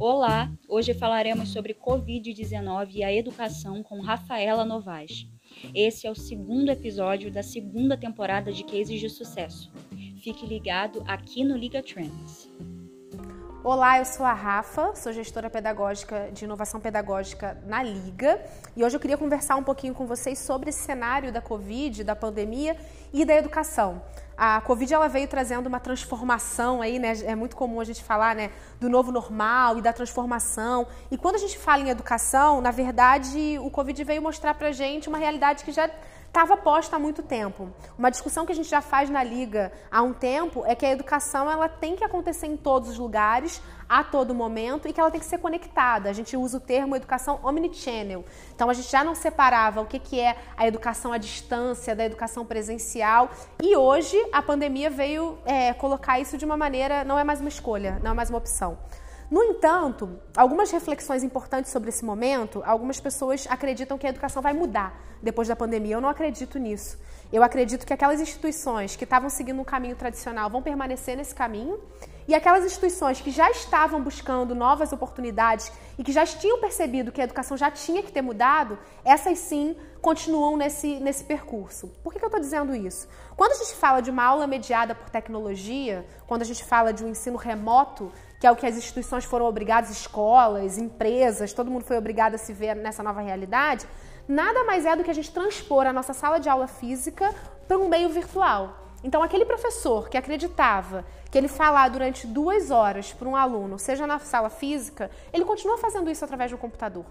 Olá, hoje falaremos sobre Covid-19 e a educação com Rafaela Novaes. Esse é o segundo episódio da segunda temporada de Cases de Sucesso. Fique ligado aqui no Liga Trends. Olá, eu sou a Rafa, sou gestora pedagógica de inovação pedagógica na Liga e hoje eu queria conversar um pouquinho com vocês sobre esse cenário da Covid, da pandemia e da educação. A Covid ela veio trazendo uma transformação aí, né? É muito comum a gente falar, né, do novo normal e da transformação. E quando a gente fala em educação, na verdade, o Covid veio mostrar pra gente uma realidade que já estava posta há muito tempo. Uma discussão que a gente já faz na liga há um tempo é que a educação ela tem que acontecer em todos os lugares, a todo momento e que ela tem que ser conectada. A gente usa o termo educação omnichannel. Então a gente já não separava o que, que é a educação à distância da educação presencial e hoje a pandemia veio é, colocar isso de uma maneira, não é mais uma escolha, não é mais uma opção. No entanto, algumas reflexões importantes sobre esse momento, algumas pessoas acreditam que a educação vai mudar depois da pandemia. Eu não acredito nisso. Eu acredito que aquelas instituições que estavam seguindo um caminho tradicional vão permanecer nesse caminho e aquelas instituições que já estavam buscando novas oportunidades e que já tinham percebido que a educação já tinha que ter mudado, essas sim continuam nesse, nesse percurso. Por que, que eu estou dizendo isso? Quando a gente fala de uma aula mediada por tecnologia, quando a gente fala de um ensino remoto, que é o que as instituições foram obrigadas, escolas, empresas, todo mundo foi obrigado a se ver nessa nova realidade, nada mais é do que a gente transpor a nossa sala de aula física para um meio virtual. Então, aquele professor que acreditava que ele falar durante duas horas para um aluno, seja na sala física, ele continua fazendo isso através do computador.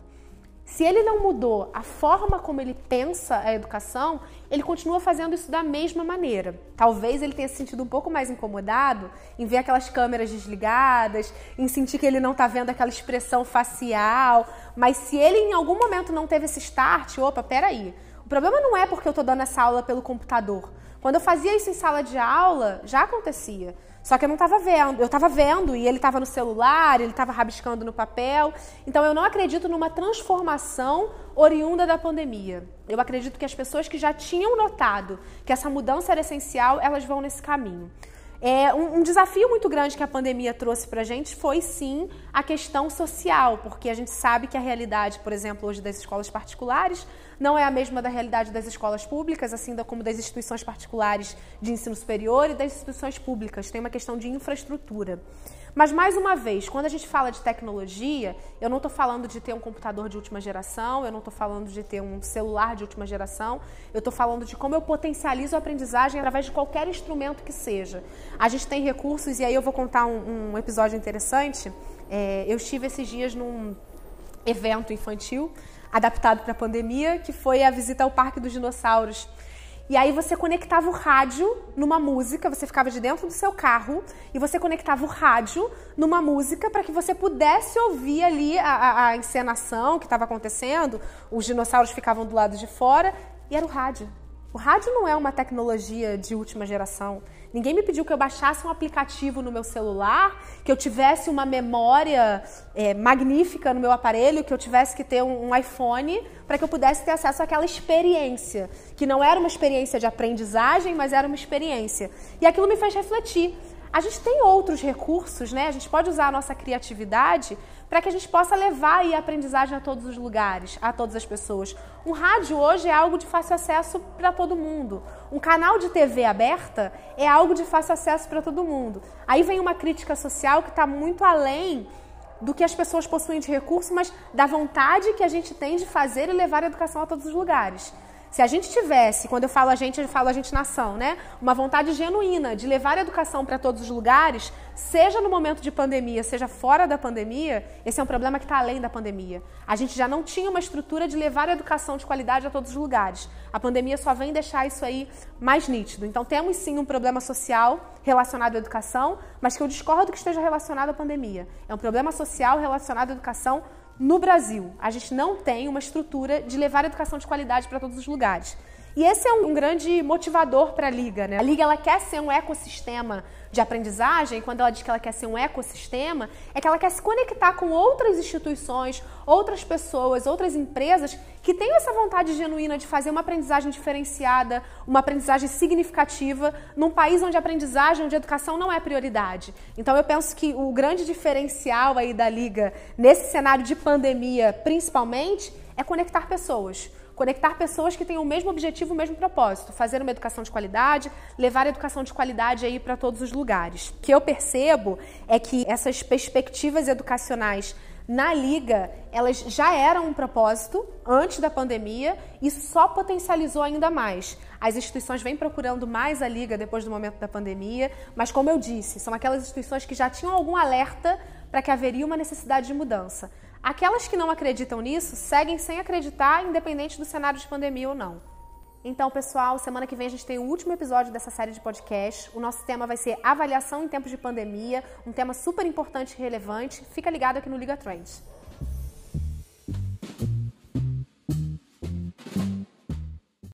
Se ele não mudou a forma como ele pensa a educação, ele continua fazendo isso da mesma maneira. Talvez ele tenha se sentido um pouco mais incomodado em ver aquelas câmeras desligadas, em sentir que ele não está vendo aquela expressão facial, mas se ele em algum momento não teve esse start, opa, peraí. O problema não é porque eu estou dando essa aula pelo computador. Quando eu fazia isso em sala de aula, já acontecia. Só que eu não estava vendo, eu estava vendo e ele estava no celular, ele estava rabiscando no papel. Então eu não acredito numa transformação oriunda da pandemia. Eu acredito que as pessoas que já tinham notado que essa mudança era essencial, elas vão nesse caminho. É, um, um, desafio muito grande que a pandemia trouxe para a gente foi sim a questão social, porque a gente sabe que a realidade, por exemplo, hoje das escolas particulares não é a mesma da realidade das escolas públicas, assim como das instituições particulares de ensino superior e das instituições públicas. Tem uma questão de infraestrutura. Mas, mais uma vez, quando a gente fala de tecnologia, eu não estou falando de ter um computador de última geração, eu não estou falando de ter um celular de última geração, eu estou falando de como eu potencializo a aprendizagem através de qualquer instrumento que seja. A gente tem recursos, e aí eu vou contar um, um episódio interessante. É, eu estive esses dias num evento infantil adaptado para a pandemia, que foi a visita ao Parque dos Dinossauros e aí você conectava o rádio numa música, você ficava de dentro do seu carro e você conectava o rádio numa música para que você pudesse ouvir ali a, a, encenação que estava acontecendo. Os dinossauros ficavam do lado de fora e era o rádio. O rádio não é uma tecnologia de última geração. Ninguém me pediu que eu baixasse um aplicativo no meu celular, que eu tivesse uma memória é, magnífica no meu aparelho, que eu tivesse que ter um, um iPhone para que eu pudesse ter acesso àquela experiência, que não era uma experiência de aprendizagem, mas era uma experiência. E aquilo me fez refletir. A gente tem outros recursos, né? A gente pode usar a nossa criatividade para que a gente possa levar a aprendizagem a todos os lugares, a todas as pessoas. Um rádio hoje é algo de fácil acesso para todo mundo. Um canal de TV aberta é algo de fácil acesso para todo mundo. Aí vem uma crítica social que está muito além do que as pessoas possuem de recurso, mas da vontade que a gente tem de fazer e levar a educação a todos os lugares. Se a gente tivesse, quando eu falo a gente, eu falo a gente nação, né? Uma vontade genuína de levar a educação para todos os lugares, seja no momento de pandemia, seja fora da pandemia, esse é um problema que está além da pandemia. A gente já não tinha uma estrutura de levar a educação de qualidade a todos os lugares. A pandemia só vem deixar isso aí mais nítido. Então temos sim um problema social relacionado à educação, mas que eu discordo que esteja relacionado à pandemia. É um problema social relacionado à educação no Brasil, a gente não tem uma estrutura de levar educação de qualidade para todos os lugares. E esse é um, grande motivador para a Liga, né? A Liga ela quer ser um ecossistema de aprendizagem, quando ela diz que ela quer ser um ecossistema, é que ela quer se conectar com outras instituições, outras pessoas, outras empresas que tenham essa vontade genuína de fazer uma aprendizagem diferenciada, uma aprendizagem significativa, num país onde a aprendizagem, onde a educação não é prioridade. Então eu penso que o grande diferencial aí da Liga, nesse cenário de pandemia principalmente, é conectar pessoas conectar pessoas que têm o mesmo objetivo, o mesmo propósito, fazer uma educação de qualidade, levar a educação de qualidade aí para todos os lugares. O que eu percebo é que essas perspectivas educacionais na liga, elas já eram um propósito antes da pandemia, isso só potencializou ainda mais. As instituições vêm procurando mais a liga depois do momento da pandemia, mas como eu disse, são aquelas instituições que já tinham algum alerta para que haveria uma necessidade de mudança. Aquelas que não acreditam nisso seguem sem acreditar, independente do cenário de pandemia ou não. Então, pessoal, semana que vem a gente tem o último episódio dessa série de podcast. O nosso tema vai ser avaliação em tempos de pandemia, um tema super importante e relevante. Fica ligado aqui no Liga Trends.